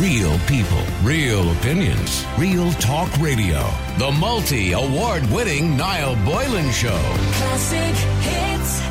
Real people, real opinions, real talk radio. The multi award winning Niall Boylan Show. Classic hits.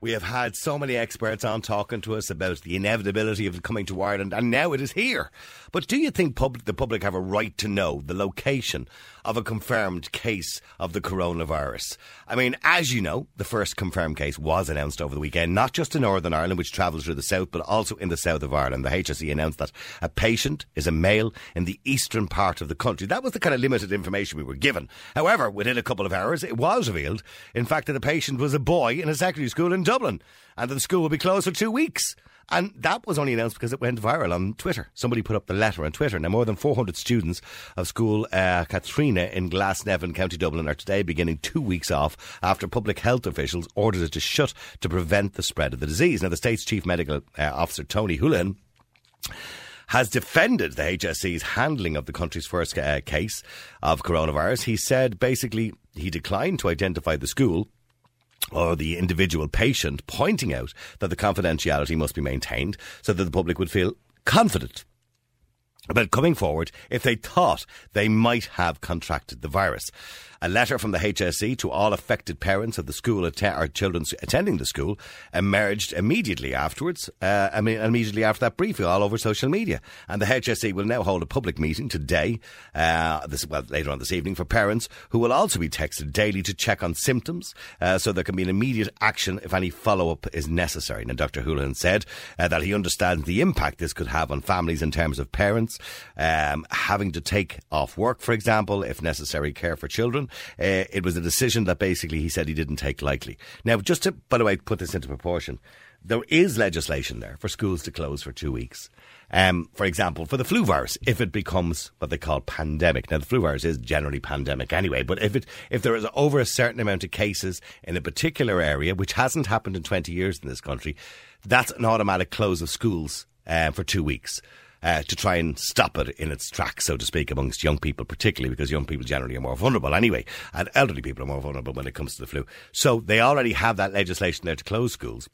We have had so many experts on talking to us about the inevitability of it coming to Ireland, and now it is here. But do you think public, the public have a right to know the location of a confirmed case of the coronavirus? I mean, as you know, the first confirmed case was announced over the weekend, not just in Northern Ireland, which travels through the south, but also in the south of Ireland. The HSE announced that a patient is a male in the eastern part of the country. That was the kind of limited information we were given. However, within a couple of hours, it was revealed, in fact, that the patient was a boy in a secondary school in Dublin, and that the school will be closed for two weeks. And that was only announced because it went viral on Twitter. Somebody put up the letter on Twitter. Now, more than 400 students of school uh, Cathrina in Glasnevin, County Dublin, are today beginning two weeks off after public health officials ordered it to shut to prevent the spread of the disease. Now, the state's chief medical uh, officer, Tony Holohan, has defended the HSE's handling of the country's first uh, case of coronavirus. He said basically he declined to identify the school or the individual patient, pointing out that the confidentiality must be maintained so that the public would feel confident about coming forward if they thought they might have contracted the virus. A letter from the HSE to all affected parents of the school or children attending the school emerged immediately afterwards. Uh, I mean, immediately after that briefing, all over social media. And the HSE will now hold a public meeting today, uh, this well later on this evening, for parents who will also be texted daily to check on symptoms, uh, so there can be an immediate action if any follow up is necessary. Now, Dr. Holohan said uh, that he understands the impact this could have on families in terms of parents um, having to take off work, for example, if necessary, care for children. Uh, it was a decision that basically he said he didn't take lightly. Now, just to, by the way, put this into proportion, there is legislation there for schools to close for two weeks. Um, for example, for the flu virus, if it becomes what they call pandemic. Now, the flu virus is generally pandemic anyway, but if it if there is over a certain amount of cases in a particular area, which hasn't happened in 20 years in this country, that's an automatic close of schools uh, for two weeks uh, to try and stop it in its tracks, so to speak, amongst young people, particularly because young people generally are more vulnerable anyway, and elderly people are more vulnerable when it comes to the flu. So they already have that legislation there to close schools.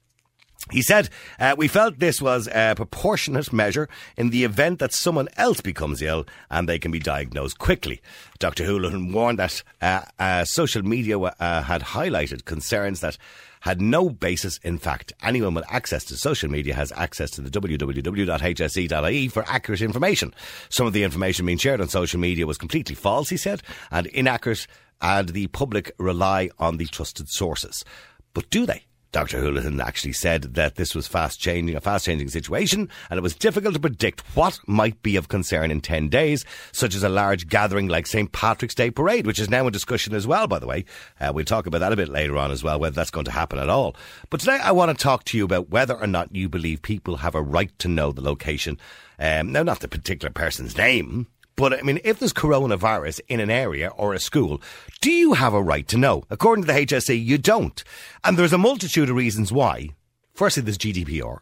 He said, uh, We felt this was a proportionate measure in the event that someone else becomes ill and they can be diagnosed quickly. Dr. Holohan warned that uh, uh, social media uh, had highlighted concerns that had no basis in fact. Anyone with access to social media has access to the www.hse.ie for accurate information. Some of the information being shared on social media was completely false, he said, and inaccurate, and the public rely on the trusted sources. But do they? Dr. Holohan actually said that this was fast changing, a fast changing situation, and it was difficult to predict what might be of concern in 10 days, such as a large gathering like St. Patrick's Day Parade, which is now in discussion as well, by the way. Uh, we'll talk about that a bit later on as well, whether that's going to happen at all. But today I want to talk to you about whether or not you believe people have a right to know the location. Um, now, not the particular person's name, but I mean, if there's coronavirus in an area or a school, do you have a right to know? According to the HSE, you don't. And there's a multitude of reasons why. Firstly, there's GDPR.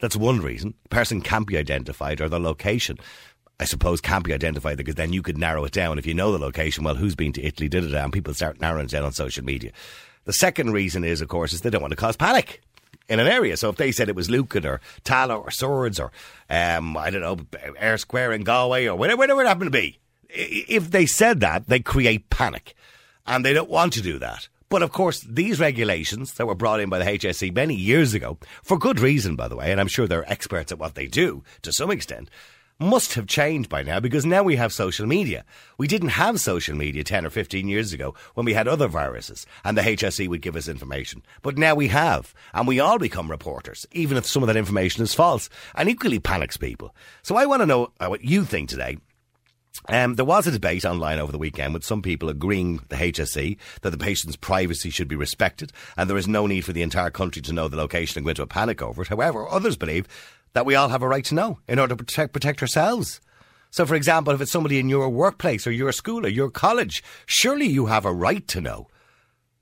That's one reason. The person can't be identified or the location. I suppose can't be identified because then you could narrow it down. If you know the location, well, who's been to Italy, did it, and people start narrowing it down on social media. The second reason is, of course, is they don't want to cause panic in an area. So if they said it was Lucan or Tallaght or Swords or, um, I don't know, Eyre Square in Galway or whatever, whatever it happened to be, if they said that, they create panic. And they don't want to do that. But of course, these regulations that were brought in by the HSE many years ago, for good reason, by the way, and I'm sure they're experts at what they do to some extent, must have changed by now because now we have social media. We didn't have social media 10 or 15 years ago when we had other viruses and the HSE would give us information. But now we have, and we all become reporters, even if some of that information is false and equally panics people. So I want to know uh, what you think today. Um, there was a debate online over the weekend with some people agreeing the HSE that the patient's privacy should be respected and there is no need for the entire country to know the location and go into a panic over it. However, others believe that we all have a right to know in order to protect, protect ourselves. So, for example, if it's somebody in your workplace or your school or your college, surely you have a right to know.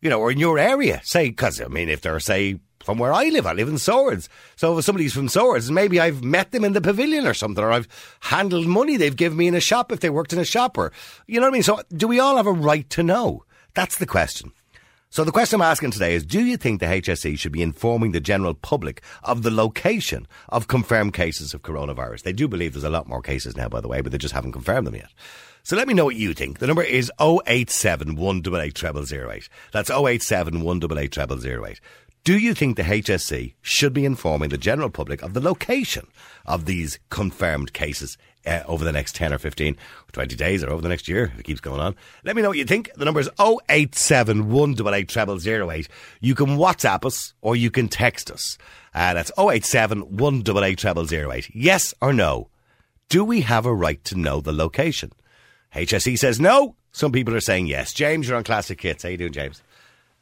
You know, or in your area, say, because, I mean, if they're, say, from where I live, I live in Swords. So if somebody's from Swords, maybe I've met them in the pavilion or something, or I've handled money they've given me in a shop if they worked in a shop, or, you know what I mean? So do we all have a right to know? That's the question. So the question I'm asking today is do you think the HSE should be informing the general public of the location of confirmed cases of coronavirus? They do believe there's a lot more cases now, by the way, but they just haven't confirmed them yet. So let me know what you think. The number is 087 188 0008. That's 087 188 0008. Do you think the HSE should be informing the general public of the location of these confirmed cases uh, over the next 10 or 15 or 20 days or over the next year if it keeps going on? Let me know what you think. The number is 087 188 0008. You can WhatsApp us or you can text us. Uh, that's 087 188 0008. Yes or no? Do we have a right to know the location? HSE says no. Some people are saying yes. James, you're on Classic Hits. How you doing, James?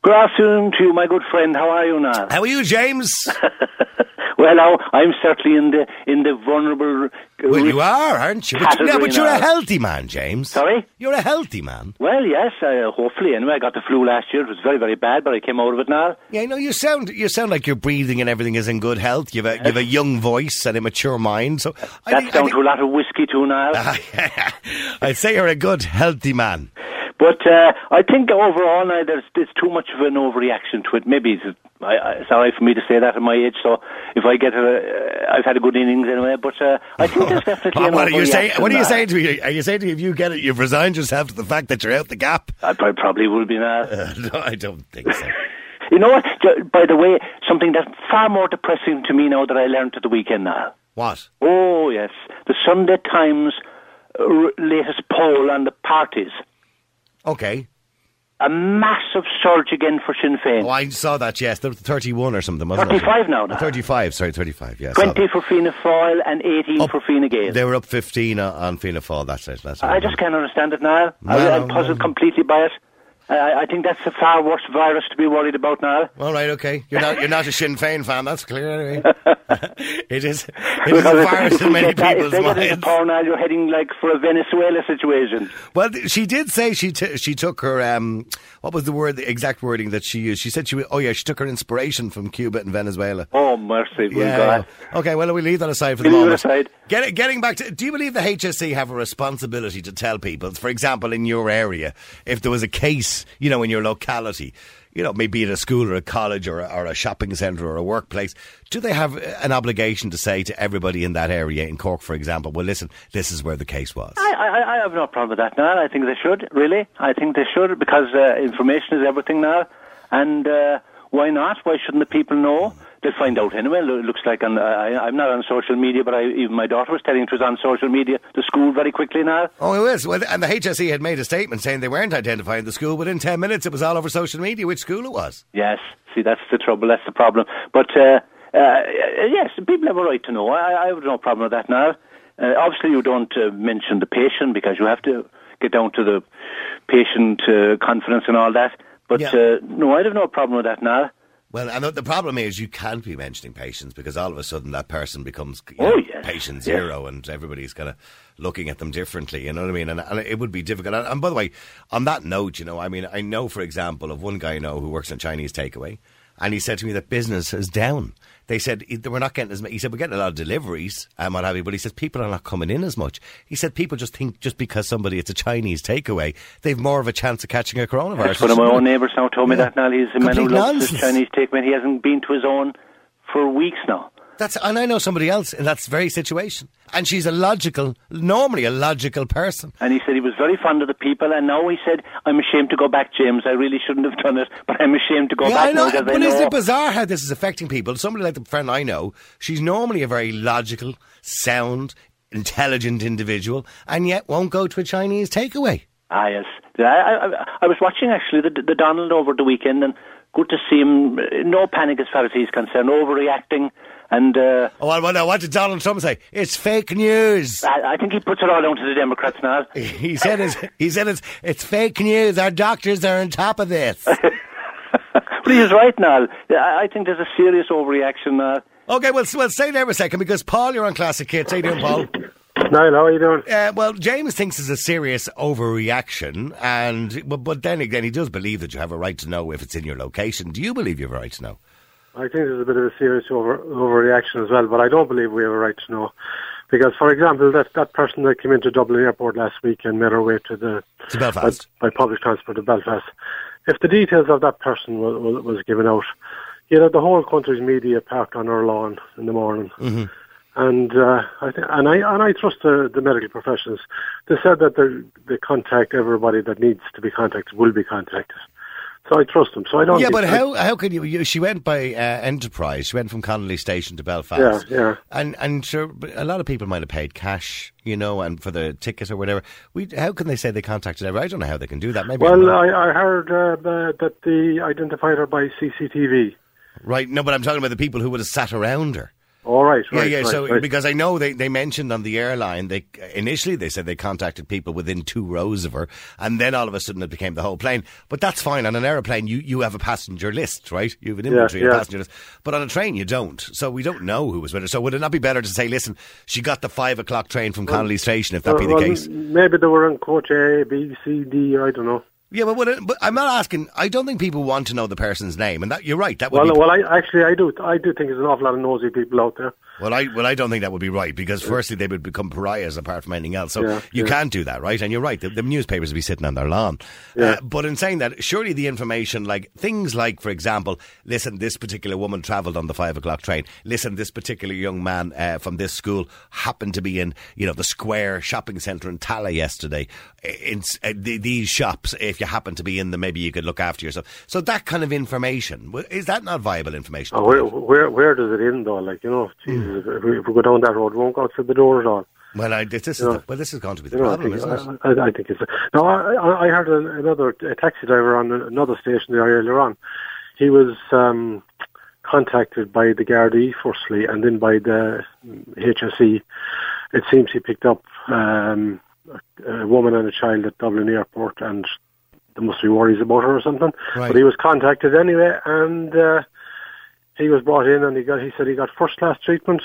Good afternoon to you, my good friend. How are you now? How are you, James? well, I'm certainly in the in the vulnerable. well, you are, aren't you? But, no, but you're a healthy man, James. Sorry, you're a healthy man. Well, yes, uh, hopefully. Anyway, I got the flu last year. It was very, very bad, but I came out of it now. Yeah, you know, you sound you sound like your breathing and everything is in good health. You've a, you've a young voice and a mature mind. So that's I think, down I think, to a lot of whiskey too now. I'd say you're a good, healthy man. But uh, I think overall now there's there's too much of an overreaction to it. Maybe it's, I, it's all right for me to say that at my age. So if I get a, uh, I've had a good innings anyway. But uh, I think there's definitely what are you saying? What are you saying to me? Are you saying to me if you get it, you've resigned yourself to the fact that you're out the gap? I probably will be now. Uh, no, I don't think so. you know what? By the way, something that's far more depressing to me now that I learned at the weekend now. What? Oh yes, the Sunday Times uh, latest poll on the parties. Okay. A massive surge again for Sinn Féin. Oh, I saw that, yes. There was 31 or something, wasn't 35 it? now. 35, sorry, 35, yes. 20 for Fianna Fáil and 18 up, for Fine Gael. They were up 15 on Fianna Fáil, that's it. That's I just can't understand it now. No, I, am puzzled no. completely by it. I, I think that's a far worse virus to be worried about now. All right, okay. You're not you're not a Sinn Féin fan. That's clear anyway. it is. It is a virus in many that, people's minds. Power now, you're heading like for a Venezuela situation. Well, she did say she t- she took her um, what was the word the exact wording that she used? She said she oh yeah she took her inspiration from Cuba and Venezuela. Oh mercy, yeah. God. Okay, well we leave that aside for the leave moment. aside. Get, getting back to, do you believe the HSE have a responsibility to tell people, for example, in your area, if there was a case, you know, in your locality, you know, maybe at a school or a college or a, or a shopping centre or a workplace, do they have an obligation to say to everybody in that area, in Cork, for example, well, listen, this is where the case was? I, I, I have no problem with that now. I think they should, really. I think they should because uh, information is everything now. And uh, why not? Why shouldn't the people know? They'll find out anyway. It looks like on, I, am not on social media, but I, even my daughter was telling it was on social media. The school very quickly now. Oh, it was. Well, and the HSE had made a statement saying they weren't identifying the school. Within ten minutes, it was all over social media which school it was. Yes. See, that's the trouble. That's the problem. But uh, uh, yes, people have a right to know. I, I have no problem with that now. Uh, obviously, you don't uh, mention the patient because you have to get down to the patient uh, confidence and all that. But yeah. uh, no, I have no problem with that now. Well, and the problem is you can't be mentioning patients because all of a sudden that person becomes oh, know, yes. patient zero yes. and everybody's kind of looking at them differently. You know what I mean? And, and, it would be difficult. And, and by the way, on that note, you know, I mean, I know, for example, of one guy I know who works in Chinese takeaway and he said to me that business is down they said we're not getting as much. He said we're getting a lot of deliveries um, and what have you, but he says people are not coming in as much. He said people just think just because somebody it's a Chinese takeaway, they've more of a chance of catching a coronavirus. That's one of my own neighbours now told me that now. He's a man who loves his Chinese takeaway. He hasn't been to his own for weeks now. That's and I know somebody else in that very situation, and she's a logical, normally a logical person. And he said he was very fond of the people, and now he said, "I'm ashamed to go back, James. I really shouldn't have done it, but I'm ashamed to go yeah, back I know, now but I know." isn't it bizarre how this is affecting people? Somebody like the friend I know, she's normally a very logical, sound, intelligent individual, and yet won't go to a Chinese takeaway. Ah, yes. I, I, I was watching actually the, the Donald over the weekend, and good to see him. No panic as far as he's concerned, overreacting and uh, oh, well, well, what did Donald Trump say? It's fake news. I, I, think he puts it all down to the Democrats now. he said it's, he said it's, it's fake news. Our doctors are on top of this. but he's right, now. I think there's a serious overreaction now. Okay, well, well, stay there for a second because Paul, you're on Classic Hits. How you doing, Paul? Niall, how are you doing? Uh, well, James thinks it's a serious overreaction, and but, but then again, he does believe that you have a right to know if it's in your location. Do you believe you have a right to know? I think there's a bit of a serious over, overreaction as well, but I don't believe we have a right to know. Because, for example, that, that person that came into Dublin Airport last week and made her way to the to Belfast by, by public transport to Belfast, if the details of that person was, was, was given out, you know, the whole country's media parked on our lawn in the morning. Mm-hmm. And uh, I th- and I and I trust the, the medical professionals. They said that they they contact everybody that needs to be contacted will be contacted. So I trust them. So I don't. Yeah, but how how could you, you? She went by uh, Enterprise. She went from Connolly Station to Belfast. Yeah, yeah. And and sure, a lot of people might have paid cash, you know, and for the tickets or whatever. We how can they say they contacted her? I don't know how they can do that. Maybe Well. I, I heard uh, the- that they identified her by CCTV. right. No, but I'm talking about the people who would have sat around her. All right, Yeah, right, yeah. right, so right. because I know they, they mentioned on the airline they initially they said they contacted people within two rows of her, and then all of a sudden it became the whole plane. But that's fine on an aeroplane. You you have a passenger list, right? You have an inventory of yeah. passenger list. But on a train you don't. So we don't know who was with her. So would it not be better to say, listen, she got the five o'clock train from Connolly Station, if that uh, be the Well, case? Maybe they were in coach A, B, C, D. I don't know. Yeah, but, it, but I'm not asking. I don't think people want to know the person's name, and that you're right. That would Well, be well, I actually I do I do think there's an awful lot of nosy people out there. Well, I well, I don't think that would be right because firstly they would become pariahs apart from anything else. So Yeah, you yeah. can't do that, right? And you're right. The, the newspapers would be sitting on their lawn. Yeah. Uh, but in saying that, surely the information, like things like, for example, listen, this particular woman travelled on the five o'clock train. Listen, this particular young man uh, from this school happened to be in, you know, the Square shopping centre in Tallaght yesterday. In uh, the, these shops, if you happen to be in them, maybe you could look after yourself. So that kind of information is that not viable information? Oh, where, where where does it end though? Like you know, Hmm. Jesus, if, we, if we go down that road, we won't go outside the door at all. Well, I, this is You know, the, well, this is going to be the You know, I problem, think, isn't it? I, I, think it's. No, I, I heard another a taxi driver on another station there earlier on. He was um, contacted by the Gardaí firstly, and then by the HSE. It seems he picked up um, a, a woman and a child at Dublin Airport, and there must be worries about her or something. Right. But he was contacted anyway, and uh, he was brought in, and he got. He said he got first class treatment.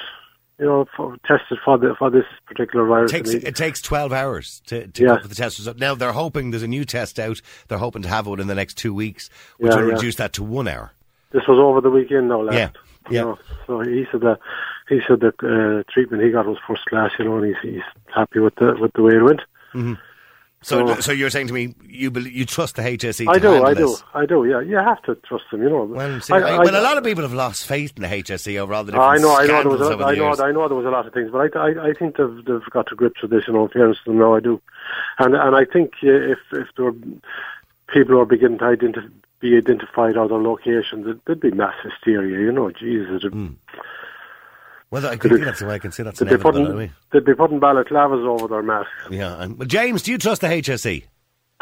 You know, for, tested for the for this particular virus. takes he- it takes twelve hours to, to Yeah. for the test result. Now they're hoping there's a new test out. They're hoping to have one in the next two weeks, which Yeah, will yeah. reduce that to one hour. This was over the weekend now, last. Yeah, you yeah. know. So he said that he said the uh, treatment he got was first class, you know, and he's, he's happy with the with the way it went. So, so you're saying to me, you bel you trust the HSE? I do, I do. I do. Yeah, you have to trust them, you know. Well, see, I, I, I- well, a lot of people have lost faith in the HSE over all the different I know, I know, there was, over a, the I know, years. I know, there was a lot of things, but I, I, I think they've they've got to grips with this, you know. In fairness to them, now I do, and and I think if if there were people are beginning to identify be identified other locations, it, there'd be mass hysteria, you know. Jesus, Hmm. Well, I Could that's the way I can see that's they'd, be putting, Anyway. they'd be putting balaclavas over their masks. Yeah, and, well, James, do you trust the HSE?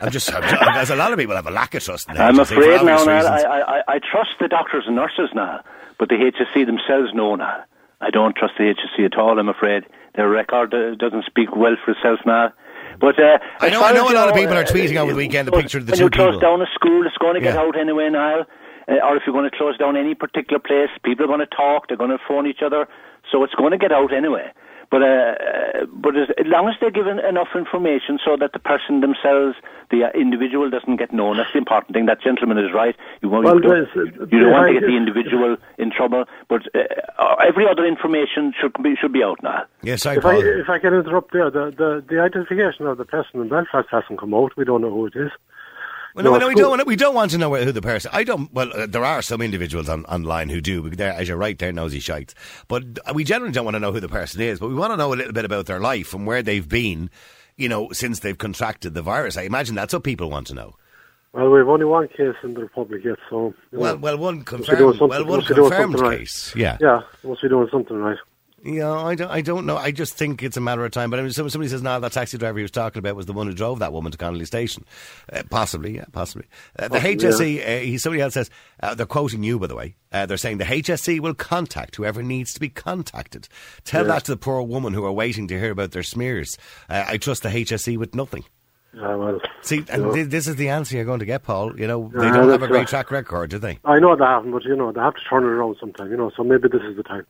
I'm just, I'm just, there's a lot of people have a lack of trust in the I'm HSE afraid now, Niall, I. I, I, trust the doctors and nurses now, but the HSE themselves know now. I don't trust the HSE at all, I'm afraid. Their record uh, doesn't speak well for itself now. But uh, I know- I know a lot of people are uh, tweeting over the weekend when- picture of the two you close people. down a school, it's going to get Yeah. out anyway, Niall. Uh, or if you're going to close down any particular place, people are going to talk, they're going to phone each other, so it's going to get out anyway. But uh, uh, but as, as long as they're given enough information so that the person themselves, the uh, individual, doesn't get known, that's the important thing. That gentleman is right. You, want, Well, you, don't, there's- you don't want to get the individual in trouble, but uh, every other information should be should be out now. Yes, sorry, If I, if I can interrupt there, the, the, the identification of the person in Belfast hasn't come out. We don't know who it is. Well, no, No, no, we don't. Want to, we don't want to know who the person. I don't. Well, uh, there are some individuals on, online who do. They're, as you're right, they're nosy shites. But we generally don't want to know who the person is. But we want to know a little bit about their life and where they've been. You know, since they've contracted the virus. I imagine that's what people want to know. Well, we have only one case in the Republic yet, so. Well, know, well, one confirmed. Well, one must be doing confirmed something right. case. Yeah. Yeah, must be doing something right. Yeah, I don't, I don't know. I just think it's a matter of time. But I mean, somebody says, "No, that taxi driver he was talking about was the one who drove that woman to Connolly Station." Uh, possibly, yeah, possibly. Uh, the Possibly, HSE, uh, he, somebody else says, uh, they're quoting you, by the way. Uh, they're saying the HSE will contact whoever needs to be contacted. Tell Yeah. that to the poor woman who are waiting to hear about their smears. Uh, I trust the HSE with nothing. Yeah, well. See, and Yeah. this is the answer you're going to get, Paul. You know, they Yeah, don't have a great track record, do they? I know they haven't, but you know they have to turn it around sometime. You know, so maybe this is the time.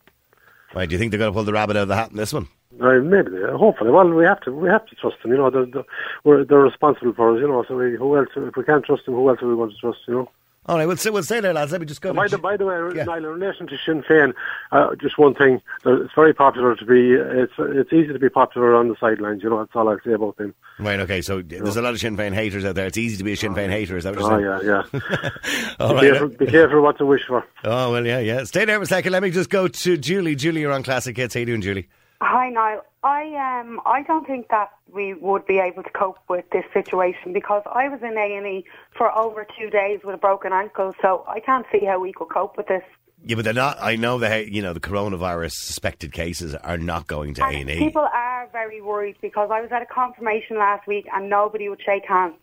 Right, do you think they're going to pull the rabbit out of the hat in this one? Uh, maybe, hopefully. Well, we have to, we have to trust them. You know, they're, they're, they're responsible for us. You know, so we, who else? If we can't trust them, who else are we going to trust? You know. All right, we'll, stay- we'll say there, lads. Let me just go. By the, by the way, Yeah. Niall, in relation to Sinn Féin, uh, just one thing. Uh, It's very popular to be. It's it's easy to be popular on the sidelines. You know, that's all I'll say about them. Right, okay, so there's a lot of Sinn Féin haters out there. It's easy to be a Sinn Féin hater, is that what you're Oh saying? yeah, yeah. All be, right. careful, be careful what to wish for. Oh, well, yeah, yeah. Stay there for a second. Let me just go to Julie. Julie, you're on Classic Hits. How you doing, Julie? Hi, Niall. I um I don't think that we would be able to cope with this situation because I was in A and E for over two days with a broken ankle, so I can't see how we could cope with this. Yeah, but they're not. I know that you know the coronavirus suspected cases are not going to A and E. People are very worried because I was at a confirmation last week and nobody would shake hands.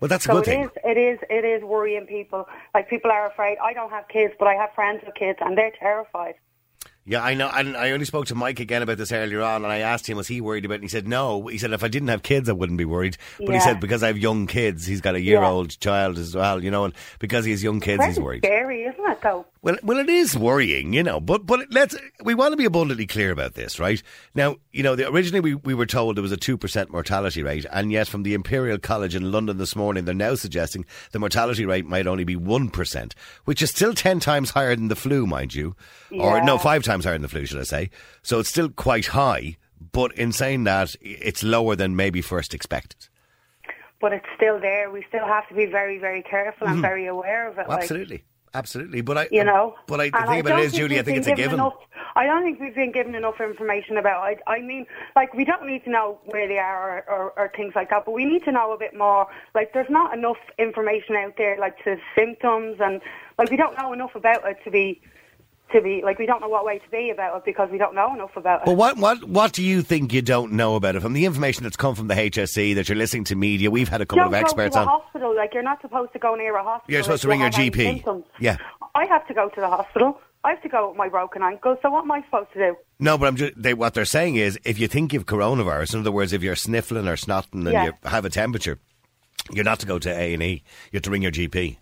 Well, that's a So good it thing. is, it is, it is worrying people. Like people are afraid. I don't have kids, but I have friends with kids, and they're terrified. Yeah, I know. And I only spoke to Mike again about this earlier on, and I asked him, was he worried about it? And he said, no. He said, if I didn't have kids, I wouldn't be worried. But he said, because I have young kids, he's got a year old child as well, you know, and because he has young kids, he's worried. scary, isn't it? Though. Well, well, it is worrying, you know. But but let's we want to be abundantly clear about this, right? Now, you know, the, originally we, we were told there was a two percent mortality rate, and yet from the Imperial College in London this morning, they're now suggesting the mortality rate might only be one percent, which is still ten times higher than the flu, mind you, or no, five times higher than the flu, should I say? So it's still quite high. But in saying that, it's lower than maybe first expected. But it's still there. We still have to be very, very careful and mm-hmm. very aware of it. like- Absolutely. But I, you know. but I, the And thing about don't it is, Julie, I think it's a given. Enough, I don't think we've been given enough information about. it. I, I mean, like we don't need to know where they are or, or, or things like that, but we need to know a bit more. Like there's not enough information out there, like to symptoms and like we don't know enough about it to be. To be like, we don't know what way to be about it because we don't know enough about it. But what, what, what do you think you don't know about it? From the information that's come from the HSE, that you're listening to media, we've had a couple don't of experts go to on. hospital. Like you're not supposed to go near a hospital. You're supposed to ring you your GP. symptoms. Yeah. I have to go to the hospital. I have to go with my broken ankle. So what am I supposed to do? No, but I'm just, they, what they're saying is, if you think you've coronavirus, in other words, if you're sniffling or snotting and Yeah. you have a temperature, you're not to go to A and E. You have to ring your GP.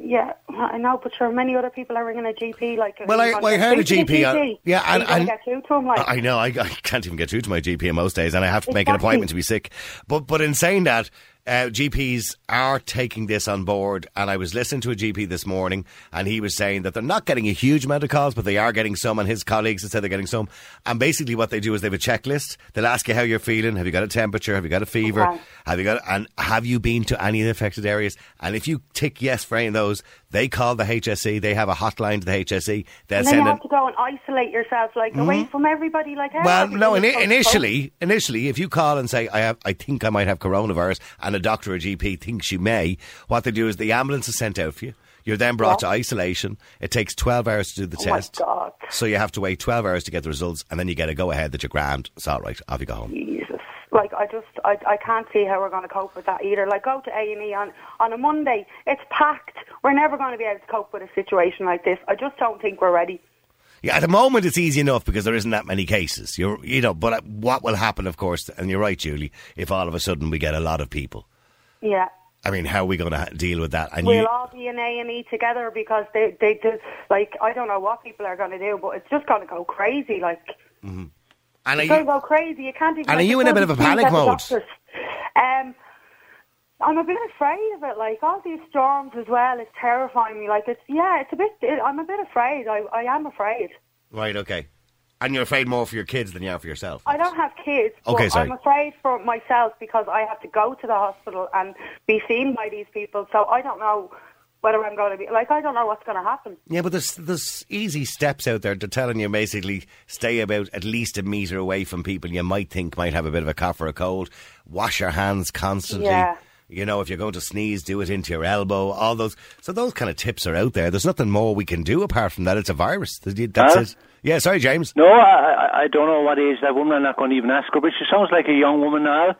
Yeah, I know, but sure, many other people are ringing a GP. Like, Well, I- well, I heard a speak to the GP, uh, yeah, Are and- and- get through to him, like, I know I, I can't even get through to my GP most days, and I have to make an appointment to be sick. But but in saying that, uh, GPs are taking this on board, and I was listening to a GP this morning, and he was saying that they're not getting a huge amount of calls, but they are getting some, and his colleagues have said they're getting some. And basically, what they do is they have a checklist. They'll ask you how you're feeling. Have you got a temperature? Have you got a fever? Okay. Have you got? And have you been to any of the affected areas? And if you tick yes for any of those, they call the HSE. They have a hotline to the HSE. They'll and then you send have an, to go and isolate yourself, like away mm-hmm. from everybody, like. well, no. to initially, initially, if you call and say I have, I think I might have coronavirus, and a doctor or GP thinks you may, what they do is the ambulance is sent out for you. You're then brought Yeah. to isolation. It takes 12 hours to do the Oh my test. God. So you have to wait 12 hours to get the results, and then you get a go ahead that you're grand. It's all right. Off you go home. Jesus. Like I just, I, I can't see how we're going to cope with that either. Like go to A and E on on a Monday, it's packed. We're never going to be able to cope with a situation like this. I just don't think we're ready. Yeah, at the moment it's easy enough because there isn't that many cases. You're, you know, but uh, what will happen, of course, and you're right, Julie, if all of a sudden we get a lot of people. Yeah. I mean, how are we going to deal with that? And We'll you, all be in A and E together because they, they, they, like, I don't know what people are going to do, but it's just going to go crazy. Like, and are it's going you, go crazy. You can't even. And are you in a bit of a panic mode? Um, I'm a bit afraid of it. Like all these storms as well, it's terrifying me. Like it's yeah, it's a bit. It, I'm a bit afraid. I, I am afraid. right, okay. And you're afraid more for your kids than you are for yourself. I don't have kids, Okay, sorry. I'm afraid for myself because I have to go to the hospital and be seen by these people. So I don't know whether I'm going to be like I don't know what's going to happen. Yeah, but there's there's easy steps out there to telling you basically stay about at least a metre away from people you might think might have a bit of a cough or a cold. Wash your hands constantly. Yeah. You know, if you're going to sneeze, do it into your elbow. All those. So those kind of tips are out there. There's nothing more we can do apart from that. It's a virus. That's Huh? it. Yeah, sorry, James. No, I, I- I don't know what age that woman. I'm not going to even ask her, but she sounds like a young woman now.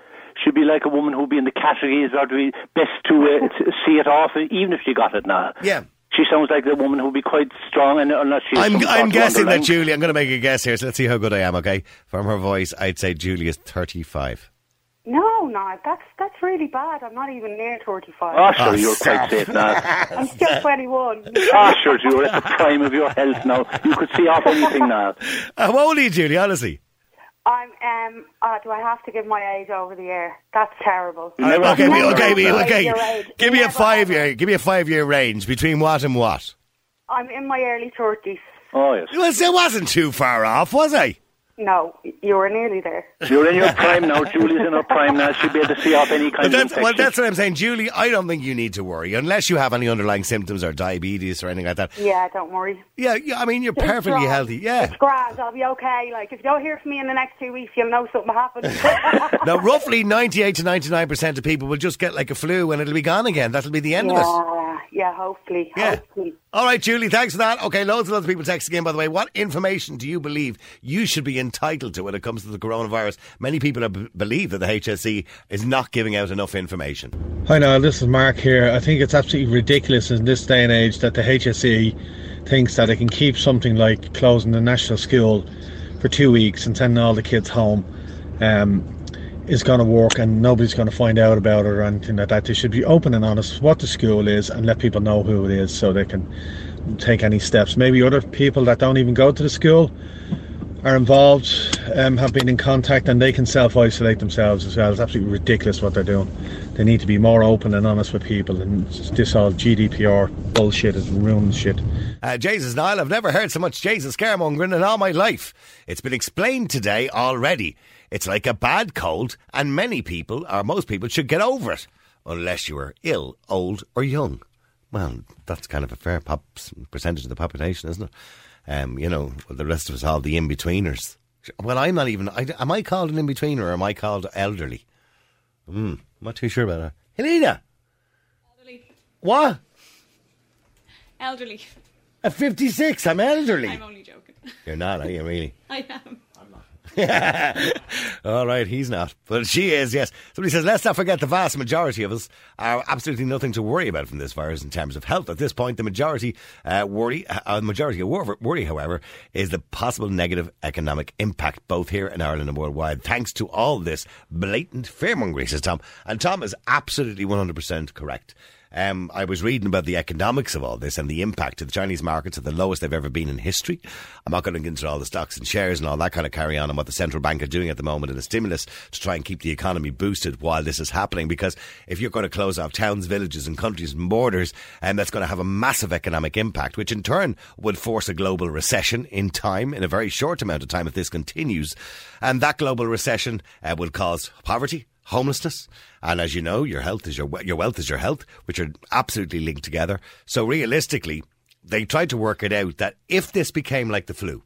She'd be like a woman who'd be in the categories or be best to uh, to see it off, even if she got it now. Yeah. She sounds like a woman who'd be quite strong, and unless she's I'm, I'm guessing that Julie, I'm going to make a guess here, so let's see how good I am, okay? From her voice, I'd say Julie is 35. No, no, that's that's really bad. I'm not even near 35. Oh, sure, Oh, you're stop. quite safe now. I'm still 21. Ah, sure, you're at the prime of your health now. You could see off anything now. Uh, how old are you, Julie, honestly? I'm um. Uh, do I have to give my age over the air? That's terrible. Never- okay, Never okay, okay, ever okay. Give me a five year. Give me a five year range between what and what. I'm in my early thirties. Oh, yes. Well, it wasn't too far off, was I? No, you were nearly there. You're in your prime now. Julie's in her prime now. She'll be able to see off any kind But of that's, infection. well, that's what I'm saying, Julie. I don't think you need to worry unless you have any underlying symptoms or diabetes or anything like that. Yeah, don't worry. Yeah, yeah. I mean, you're It's perfectly grand. healthy. Yeah. It's grand. I'll be okay. Like if you don't hear from me in the next two weeks, you'll know something happened. Now, roughly 98 to 99 percent of people will just get like a flu and it'll be gone again. That'll be the end of it. yeah, yeah. Hopefully, Yeah. hopefully. All right, Julie, thanks for that. Okay, loads and loads of people texting in, by the way. What information do you believe you should be entitled to when it comes to the coronavirus? Many people b- believe that the HSE is not giving out enough information. Hi, Niall. This is Mark here. I think it's absolutely ridiculous in this day and age that the HSE thinks that it can keep something like closing the national school for two weeks and sending all the kids home um, is going to work and nobody's going to find out about it or anything like that. They should be open and honest what the school is and let people know who it is so they can take any steps. Maybe other people that don't even go to the school are involved, um, have been in contact, and they can self isolate themselves as well. It's absolutely ridiculous what they're doing. They need to be more open and honest with people, and this all GDPR bullshit is ruining shit. Uh, Jesus Niall, I've never heard so much Jesus scaremongering in all my life. It's been explained today already. It's like a bad cold, and many people, or most people, should get over it, unless you are ill, old, or young. Well, that's kind of a fair percentage of the population, isn't it? Um, you know, the rest of us all the in betweeners. Well, I'm not even. I, am I called an in betweener or am I called elderly? Hmm, I'm not too sure about that. Helena, Elderly. what? Elderly. At 56, I'm elderly. I'm only joking. You're not, are you, really? I am. All right, he's not. But she is, yes. Somebody says, let's not forget the vast majority of us are absolutely nothing to worry about from this virus in terms of health. At this point, the majority uh, worry, uh, majority of worry, however, is the possible negative economic impact, both here in Ireland and worldwide, thanks to all this blatant fearmongering, says Tom. And Tom is absolutely 100% correct. Um, I was reading about the economics of all this and the impact. To the Chinese markets are the lowest they've ever been in history. I'm not going to get into all the stocks and shares and all that kind of carry on and what the central bank are doing at the moment and the stimulus to try and keep the economy boosted while this is happening. Because if you're going to close off towns, villages, and countries and borders, and that's going to have a massive economic impact, which in turn would force a global recession in time, in a very short amount of time, if this continues. And that global recession uh, will cause poverty homelessness, and as you know, your health is your your wealth is your health, which are absolutely linked together. So realistically, they tried to work it out that if this became like the flu,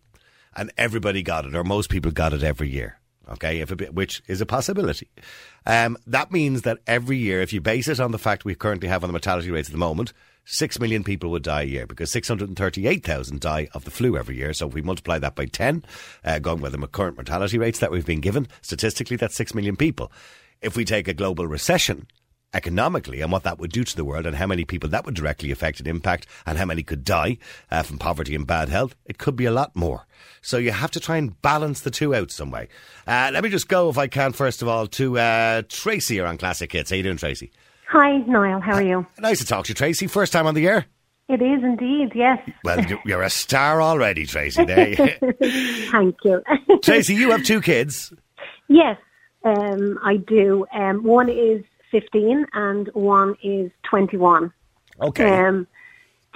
and everybody got it, or most people got it every year, okay, if bit, which is a possibility, um, that means that every year, if you base it on the fact we currently have on the mortality rates at the moment. Six million people would die a year because 638,000 die of the flu every year. So if we multiply that by 10, uh, going by the current mortality rates that we've been given, statistically, that's 6 million people. If we take a global recession, economically and what that would do to the world and how many people that would directly affect and impact and how many could die uh, from poverty and bad health, it could be a lot more. So you have to try and balance the two out some way. Uh, let me just go, if I can, first of all, to uh, Tracy here on Classic Hits. How you doing, Tracy? Hi, Niall. How are you? Nice to talk to you, Tracy. First time on the air? It is indeed, yes. Well, you- you're a star already, Tracy. There you- Thank you. Tracy, you have two kids. yes, um, I do. Um, one is 15 and one is 21. Okay. Um,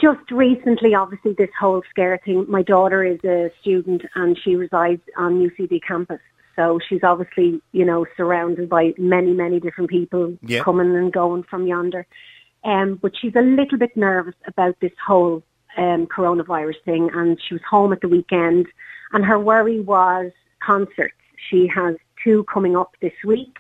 just recently, obviously, this whole scare thing. My daughter is a student and she resides on UCD campus. So she's obviously, you know, surrounded by many, many different people Yeah. coming and going from yonder. Um, but she's a little bit nervous about this whole um, coronavirus thing. And she was home at the weekend, and her worry was concerts. She has two coming up this week.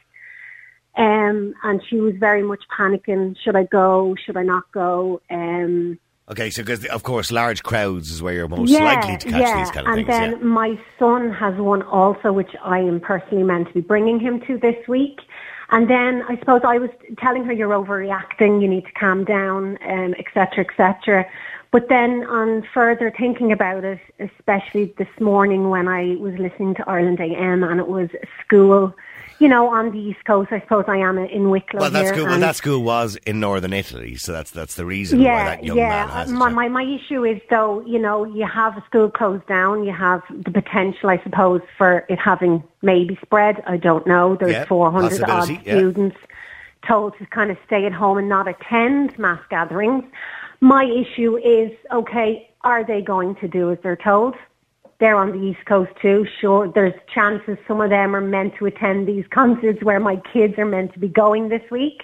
Um, and she was very much panicking. Should I go? Should I not go? Um, Okay, so because, of course, large crowds is where you're most likely to catch yeah. these kind of and things. And then yeah. my son has one also, which I am personally meant to be bringing him to this week. And then I suppose I was telling her you're overreacting, you need to calm down, um, et cetera, et cetera. But then on further thinking about it, especially this morning when I was listening to Ireland AM and it was school you know, on the East Coast. I suppose I am in Wicklow Well, that's here, good. Well, that school was in northern Italy, so that's that's the reason why that young yeah. man has my, my my issue is though, you know, you have a school closed down, you have the potential, I suppose, for it having maybe spread. I don't know. There's Yeah, 400 odd yeah. students told to kind of stay at home and not attend mass gatherings. My issue is, okay, are they going to do as they're told? They're on the East Coast too. Sure, there's chances some of them are meant to attend these concerts where my kids are meant to be going this week.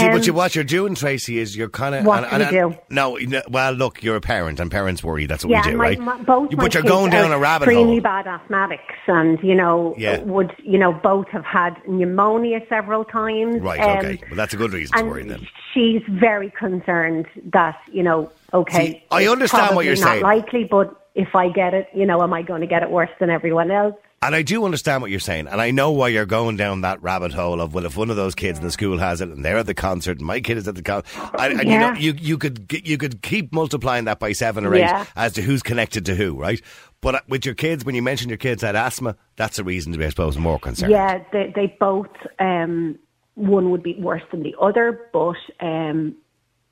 See, what, you, what you're doing, Tracy, is you're kind of. What do we do? No, well, look, you're a parent, and parents worry. That's what yeah, we do, my, right? my, both You- my but you're going down a rabbit extremely hole. bad asthmatics, and you know, Yeah. would you know, both have had pneumonia several times. Right, um, okay. Well, that's a good reason to and worry then. she's very concerned that you know, okay, See, I understand what you're probably saying. Not likely, but if I get it, you know, am I going to get it worse than everyone else? And I do understand what you're saying, and I know why you're going down that rabbit hole of well, if one of those kids in the school has it, and they're at the concert, and my kid is at the concert, and, and Yeah. you know, you you could you could keep multiplying that by seven or eight Yeah. as to who's connected to who, right? But uh, with your kids, when you mention your kids had asthma, that's a reason to be, I suppose, more concerned. Yeah, they, they both, um, one would be worse than the other, but, um,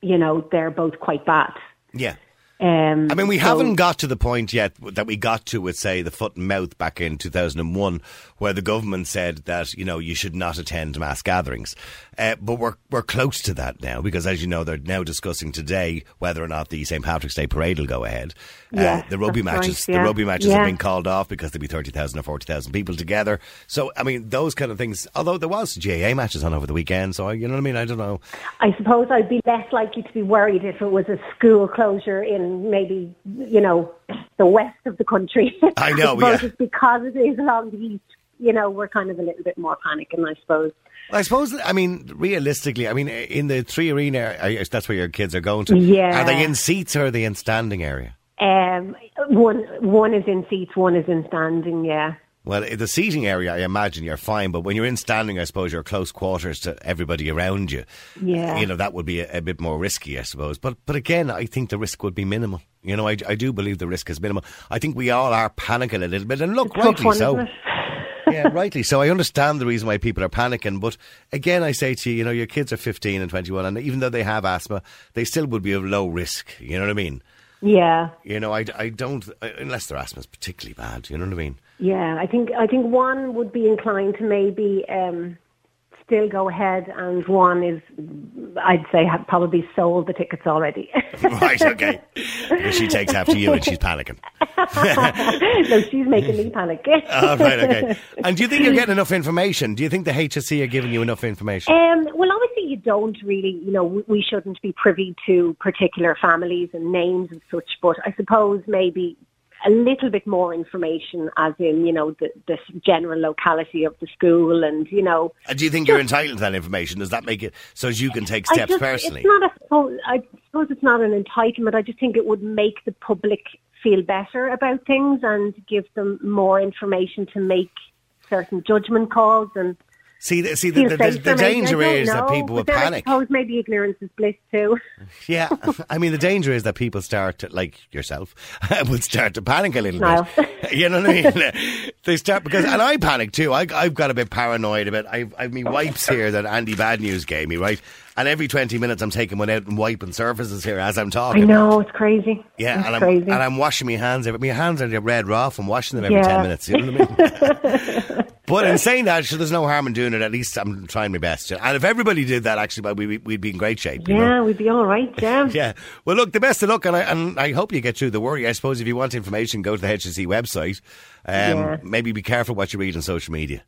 you know, they're both quite bad. Yeah. Um, I mean, we so- haven't got to the point yet that we got to with, say, the foot and mouth back in 2001, where the government said that, you know, you should not attend mass gatherings. Uh, but we're, we're close to that now, because as you know, they're now discussing today whether or not the St. Patrick's Day parade will go ahead. Yes, uh, the rugby matches, right, yeah. the rugby matches Yeah. have been called off because there'll be 30,000 or 40,000 people together. So, I mean, those kind of things, although there was GAA matches on over the weekend, so, I, you know what I mean? I don't know. I suppose I'd be less likely to be worried if it was a school closure in maybe, you know, the west of the country. I know, suppose yeah. because it is along the east, you know, we're kind of a little bit more panicking, I suppose. I suppose. I mean, realistically, I mean, in the three arena, that's where your kids are going to. Yeah. Are they in seats or are they in standing area? Um, one one is in seats, one is in standing. Yeah, Well, in the seating area, I imagine you're fine, but when you're in standing, I suppose you're close quarters to everybody around you. Yeah. You know, that would be a, a bit more risky, I suppose. But but again, I think the risk would be minimal. You know, I, I do believe the risk is minimal. I think we all are panicking a little bit, and look, Tough rightly so. yeah, rightly so. I understand the reason why people are panicking, but again, I say to you, you know, your kids are 15 and 21, and even though they have asthma, they still would be of low risk. You know what I mean? yeah, You know, I, I don't, unless their asthma is particularly bad. You know what I mean? Yeah. I think I think one would be inclined to maybe um, still go ahead, and one is, I'd say, had probably sold the tickets already. right, okay. Because she takes after you and she's panicking. no, she's making me panic. Oh, right, okay. And do you think you're getting enough information? Do you think the HSE are giving you enough information? Um, well, obviously, you don't really, you know, we shouldn't be privy to particular families and names and such, but I suppose maybe a little bit more information, as in, you know, the, the general locality of the school and, you know. And do you think you're entitled to that information? Does that make it so as you can take I steps just, personally? It's not a, I suppose it's not an entitlement. I just think it would make the public feel better about things and give them more information to make certain judgment calls and See, the, see, the, the, the, danger don't is that people will then I suppose maybe ignorance is bliss too. Yeah, I mean, the danger is that people start to, like yourself, would start to panic a little No. bit. You know what I mean? they start because, and I panic too. I, I've got a bit paranoid about. I've, I've me wipes here that Andy Bad News gave me, right? And every twenty minutes, I'm taking one out and wiping surfaces here as I'm talking. I know it's crazy. Yeah, it's and I'm crazy. and I'm washing my hands. every- My hands are red raw from washing them every Yeah. ten minutes. You know what I mean? But in saying that, sure, there's no harm in doing it. At least I'm trying my best. And if everybody did that, actually, we'd, we'd be in great shape. You know? yeah, we'd be all right. Yeah. Yeah. Well, look, the best of luck, and I, and I hope you get through the worry. I suppose if you want information, go to the HSE website. Um, Yeah. Maybe be careful what you read on social media.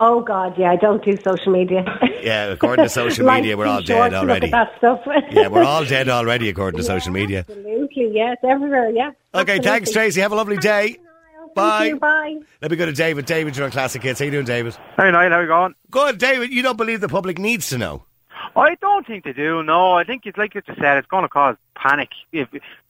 Oh God, yeah, I don't do social media. Yeah, according to social media, we're all dead already. That stuff. Yeah, we're all dead already, according to social media. Absolutely, yes, everywhere, yeah. Okay, thanks, Tracy. Have a lovely day. Bye. Thank you, bye. Let me go to David. David, you're on Classic Hits. How you doing, David? Hey, Niall, how are you going? Good, David. You don't believe the public needs to know? I don't think they do. No, I think it's like you just said. It's going to cause panic. If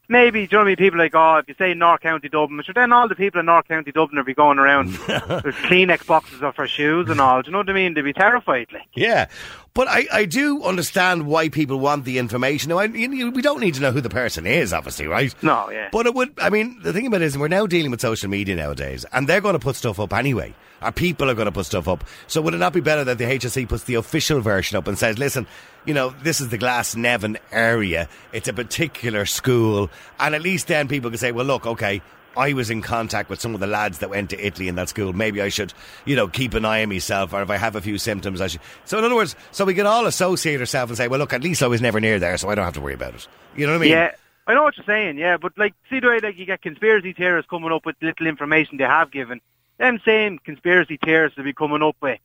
maybe, do you know what I mean? People like, oh, if you say North County Dublin, sure, then all the people in North County Dublin will be going around with Kleenex boxes of for shoes and all. Do you know what I mean? They'd be terrified. Like. Yeah, but I, I do understand why people want the information. Now, I, you, you- we don't need to know who the person is, obviously, right? No, yeah. But it would. I mean, the thing about it is, we're now dealing with social media nowadays, and they're going to put stuff up anyway. Our people are going to put stuff up. So would it not be better that the HSE puts the official version up and says, "Listen, you know, this is the Glasnevin area. It's a particular school," and at least then people can say, "Well, look, okay." I was in contact with some of the lads that went to Italy in that school. Maybe I should, you know, keep an eye on myself, or if I have a few symptoms, I should. So, in other words, so we can all associate ourselves and say, well, look, at least I was never near there, so I don't have to worry about it. You know what I mean? Yeah, I know what you're saying. Yeah, but like, see the way like you get conspiracy theorists coming up with little information they have given. Them same conspiracy theorists will be coming up with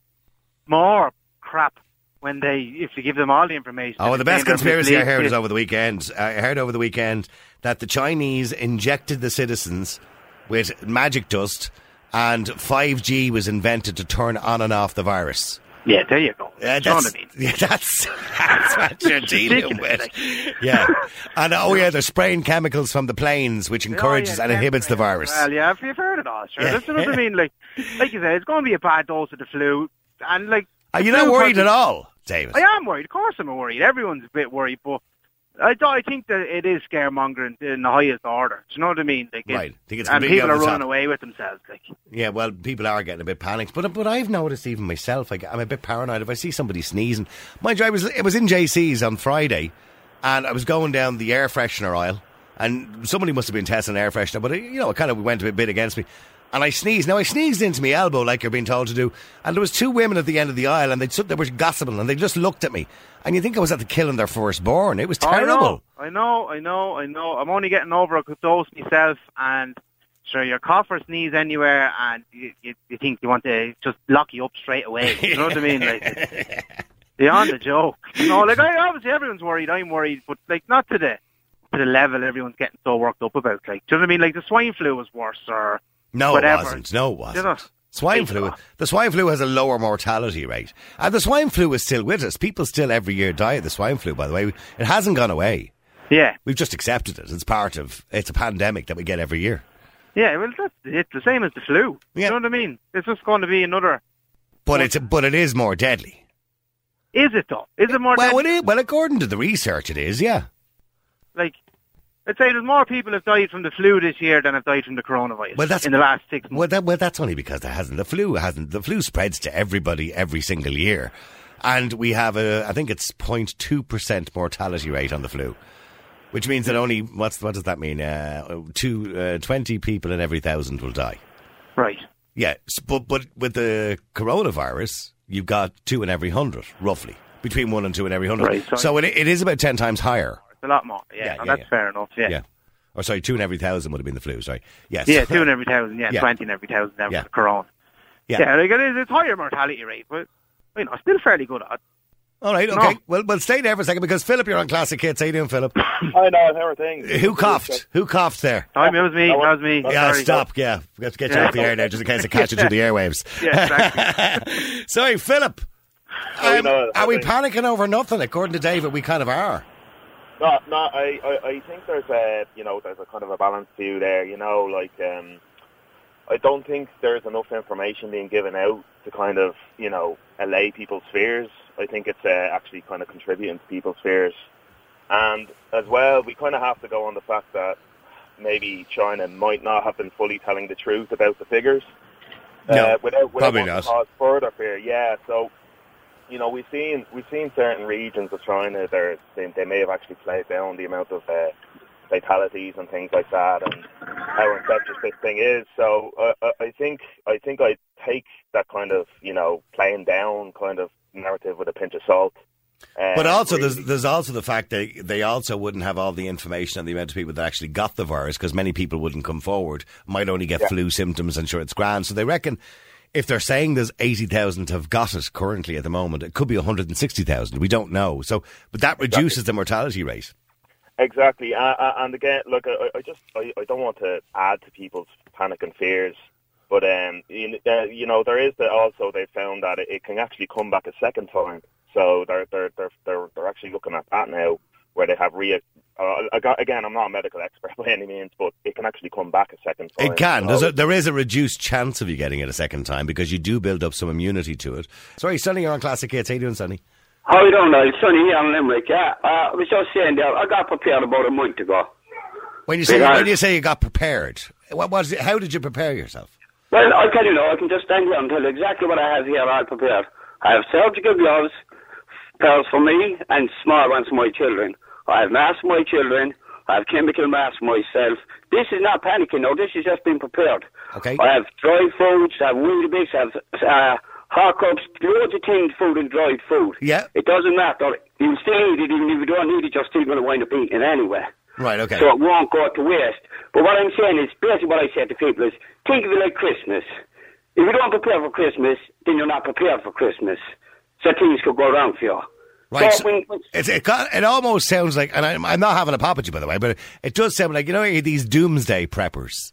more crap when they if you give them all the information. Oh, the best conspiracy I heard is over the weekend. I heard over the weekend that the Chinese injected the citizens with magic dust, and 5G was invented to turn on and off the virus. Yeah, there you go. Yeah, Do you know that's, what I mean? yeah, that's, that's what you're dealing with. Yeah. And oh, yeah, they're spraying chemicals from the planes, which oh, encourages Oh, yeah, and inhibits the virus. Well, yeah, if you've heard it all, sure. Yeah. That's what I mean. Like, like you said, it's going to be a bad dose of the flu, and like. Are you not worried probably- at all, David? I am worried. Of course, I'm worried. Everyone's a bit worried, but I, I think that it is scaremongering in the highest order. Do you know what I mean? Like, Right. Think it's and people are running away with themselves. Like, Yeah, well, people are getting a bit panicked, but but I've noticed even myself, like, I'm a bit paranoid if I see somebody sneezing. Mind you, I was it was in JC's on Friday, and I was going down the air freshener aisle, and somebody must have been testing air freshener, but it, you know, it kind of went a bit against me. And I sneezed. Now I sneezed into my elbow, like you're being told to do. And there was two women at the end of the aisle, and they they were gossiping, and they just looked at me. And you think I was at the killing their firstborn? It was oh, terrible. I know, I know, I know. I'm only getting over a dose myself, and sure, your cough or sneeze anywhere, and you, you, you think you want to just lock you up straight away. You know what I mean? Like, beyond a joke. You know, like I, obviously everyone's worried. I'm worried, but like not to the to the level everyone's getting so worked up about. Like, do you know what I mean? Like the swine flu was worse, or No, whatever. it wasn't. No, it wasn't. You know? Swine flu. off. The swine flu has a lower mortality rate, and the swine flu is still with us. People still every year die of the swine flu. By the way, it hasn't gone away. Yeah, we've just accepted it. It's part of. It's a pandemic that we get every year. Yeah, well, that's it's the same as the flu. You know what I mean? It's just going to be another. But it's but it is more deadly. Is it though? Is it more? Well, deadly? it is, well, according to the research, it is. Yeah. like I'd say there's more people have died from the flu this year than have died from the coronavirus. Well, that's in the last six months. Well, that, well, that's only because there hasn't the flu hasn't the flu spreads to everybody every single year, and we have a I think it's 0.2 percent mortality rate on the flu, which means that only what's what does that mean? Uh, two, uh, 20 people in every thousand will die. Right. Yeah, but but with the coronavirus, you've got two in every hundred, roughly between one and two in every hundred. Right, so- so it, it is about ten times higher. It's a lot more. Yeah, Yeah, no, yeah, that's yeah. fair enough. Yeah. Yeah. Or sorry, two in every thousand would have been the flu. Sorry. Yes. Yeah, two in every thousand. Yeah, Yeah. twenty in every thousand. Then Yeah. for the corona. Yeah. Yeah, like it is. It's higher mortality rate, but you know, still fairly good at. All right. No. Okay. Well, well, stay there for a second because Philip, you're on Classic Hits. How you doing, Philip? I know, how are things? Who coughed? Who coughed there? Oh, it was me. That was me. Yeah, Sorry. stop. Yeah, we have to get you Yeah. off the air now, just in case it catches through the airwaves. Yeah, Sorry, Philip. Um, are we panicking over nothing? According to David, we kind of are. No, no, I, I, I think there's a, you know, there's a kind of a balanced view there. You know, like, um, I don't think there's enough information being given out to kind of, you know, allay people's fears. I think it's uh, actually kind of contributing to people's fears. And as well, we kind of have to go on the fact that maybe China might not have been fully telling the truth about the figures. No, uh, without, without probably not. cause further fear. Yeah, so you know, we've seen we've seen certain regions of China. There, they, they may have actually played down the amount of uh, fatalities and things like that, and how infectious this thing is. So uh, I- I think I think I take that kind of you know playing down kind of narrative with a pinch of salt. Um, But also, there's there's also the fact that they also wouldn't have all the information on the amount of people that actually got the virus because many people wouldn't come forward, might only get Yeah. flu symptoms, and sure it's grand. So they reckon if they're saying there's eighty thousand have got it currently at the moment, it could be one hundred and sixty thousand. We don't know. So, but that reduces the mortality rate. Exactly, uh, uh, and again, look, I, I just I, I don't want to add to people's panic and fears, but um, you, uh, you know, there is the, also they found that it, it can actually come back a second time. So they're they're they're they're, they're actually looking at that now, where they have re Uh, again, I'm not a medical expert by any means, but it can actually come back a second time. It can. So- There's a, there is a reduced chance of you getting it a second time because you do build up some immunity to it. Sorry, Sonny, you're on Classic Hits. How you doing, Sonny? How you doing, Niall? Sonny here in Limerick, yeah. Uh, I was just saying that I got prepared about a month ago. When you say Because- when you say you got prepared, what was it, how did you prepare yourself? Well, I'll tell you now, I can just stand here and tell you exactly what I have here all prepared. I have surgical gloves, pairs for me, and small ones for my children. I have masks for my children. I have chemical masks for myself. This is not panicking, no. This is just being prepared. Okay. I have dry foods, I have Weetabix, I have uh, hot cups, loads of tinned food and dried food. Yeah. It doesn't matter. You still eat it, even if you don't need it, you're still going to wind up eating it anyway. Right. Okay. So it won't go to waste. But what I'm saying is, basically what I said to people is, think of it like Christmas. If you don't prepare for Christmas, then you're not prepared for Christmas. So things could go wrong for you. Right. So when, when, it's, it, got, it almost sounds like, and I'm, I'm not having a pop at you, by the way, but it does sound like, you know, these doomsday preppers.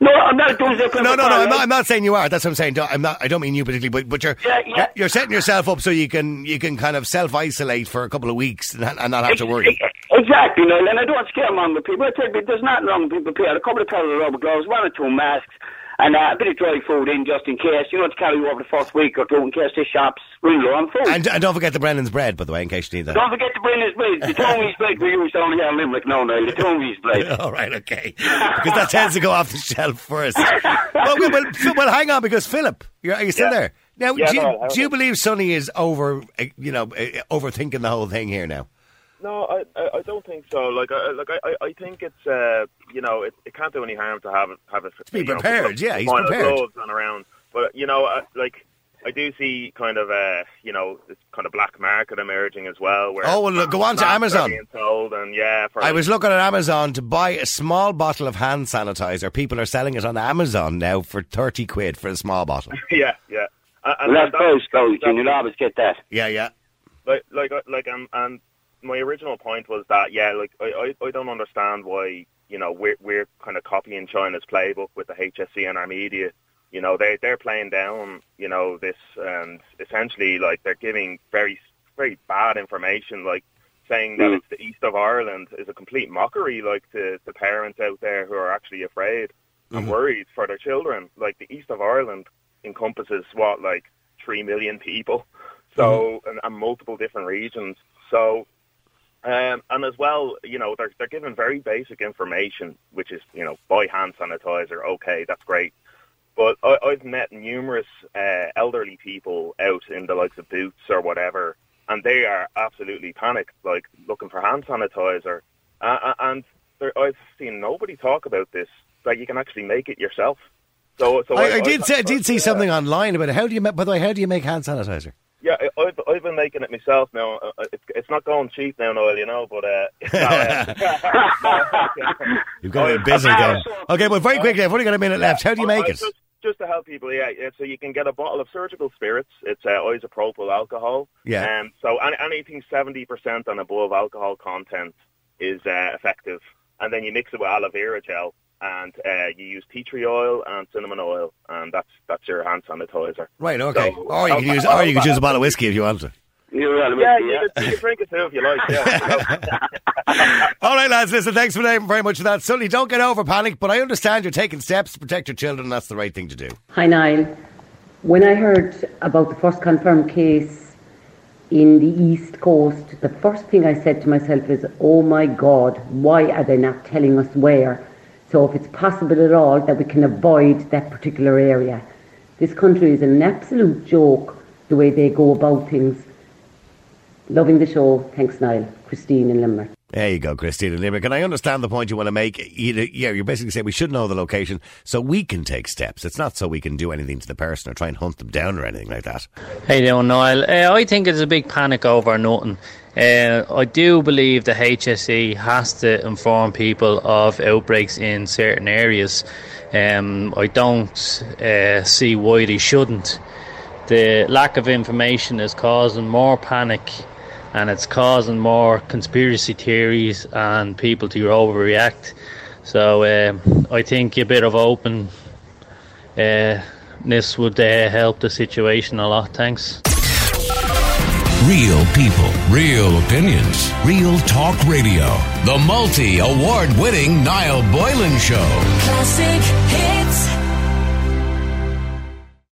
no, I'm not doing that. No, no, no. I'm not, I'm not saying you are. That's what I'm saying. I'm not. I don't mean you particularly, but but you're Yeah, yeah. you're, setting yourself up so you can you can kind of self isolate for a couple of weeks and, not- and not have to worry. Exactly, no, and I don't scare monger people. I tell you, there's nothing wrong with people prepared. A couple of pairs of rubber gloves, one or two masks, and uh, a bit of dry food in just in case. You know, to carry you over the first week or two in case the shops run low on food. And, and don't forget the Brennan's bread, by the way, in case you need that. don't forget to bring this bread. The Tony's bread we use down here in Limerick now, now. The Tony's bread. All right, okay. Because that tends to go off the shelf first. well, well, well, hang on, because Philip, you're, are you still Yeah. there? Now, Yeah, do, you, no, do you believe Sonny is over, uh, you know, uh, overthinking the whole thing here now? No, I, I, I don't think so. Like, I, like I, I- I think it's, uh, you know, it, it can't do any harm to have it, have it. be you know, prepared, yeah, he's line of prepared. gloves on around, but you know, uh, like, I do see kind of, uh, you know, this kind of black market emerging as well. Where Oh, well, look, go on to Amazon. Being sold and yeah, for I was looking at Amazon to buy a small bottle of hand sanitizer. People are selling it on Amazon now for 30 quid for a small bottle. yeah, yeah. And, and Well, that's that- very strange, that- you'll always get that. Yeah, yeah. like like like um, and my original point was that yeah like I, I, I don't understand why you know we're we're kind of copying China's playbook with the HSE and our media. You know they they're playing down you know this and essentially like they're giving very very bad information like saying that Mm. it's the east of Ireland is a complete mockery like to the parents out there who are actually afraid and worried for their children. Like the east of Ireland encompasses what like three million people. So and, and multiple different regions. So um, and as well, you know, they're they're given very basic information, which is you know, buy hand sanitizer. Okay, that's great. But I, I've met numerous uh, elderly people out in the likes of Boots or whatever, and they are absolutely panicked, like looking for hand sanitizer. Uh, and there, I've seen nobody talk about this. That you can actually make it yourself. So, so I, I did see, I I- did see yeah. something online about it. How do you, by the way, how do you make hand sanitizer? Yeah, I- I've I've been making it myself now. Uh, It's it's not going cheap now, Noel, you know, but uh, it's not, uh, You've got a Oh, bit busy uh, going. Okay, well, very quickly, I've only got a minute left. How do you make it? Just, just to help people, yeah, yeah. So you can get a bottle of surgical spirits. It's uh, isopropyl alcohol. Yeah. Um, so any, anything seventy percent and above alcohol content is uh, effective, and then you mix it with aloe vera gel, and uh, you use tea tree oil and cinnamon oil, and that's that's your hand sanitizer. Right, okay. So- or you can use, or you can choose a bottle of whiskey if you want to. You're Yeah, yeah. you can, you can drink it too if you like. Yeah. All right, lads, listen, thanks for very much for that. Sully, don't get over panic, but I understand you're taking steps to protect your children, and that's the right thing to do. Hi, Niall. When I heard about the first confirmed case in the East Coast, the first thing I said to myself is, oh my God, why are they not telling us where? So if it's possible at all that we can avoid that particular area. This country is an absolute joke, the way they go about things. Loving the show. Thanks, Niall. Christine in Limerick. There you go, Christina Limerick. And I understand the point you want to make. You- Yeah, you're basically saying we should know the location so we can take steps. It's not so we can do anything to the person or try and hunt them down or anything like that. Hey there, Niall. Uh, I think it's a big panic over nothing. Uh, I do believe the HSE has to inform people of outbreaks in certain areas. Um, I don't uh, see why they shouldn't. The lack of information is causing more panic and it's causing more conspiracy theories and people to overreact. So um I think a bit of open uh, this would uh, help the situation a lot. Thanks. Real people, real opinions, real talk radio. The multi award winning Niall Boylan Show. Classic hits.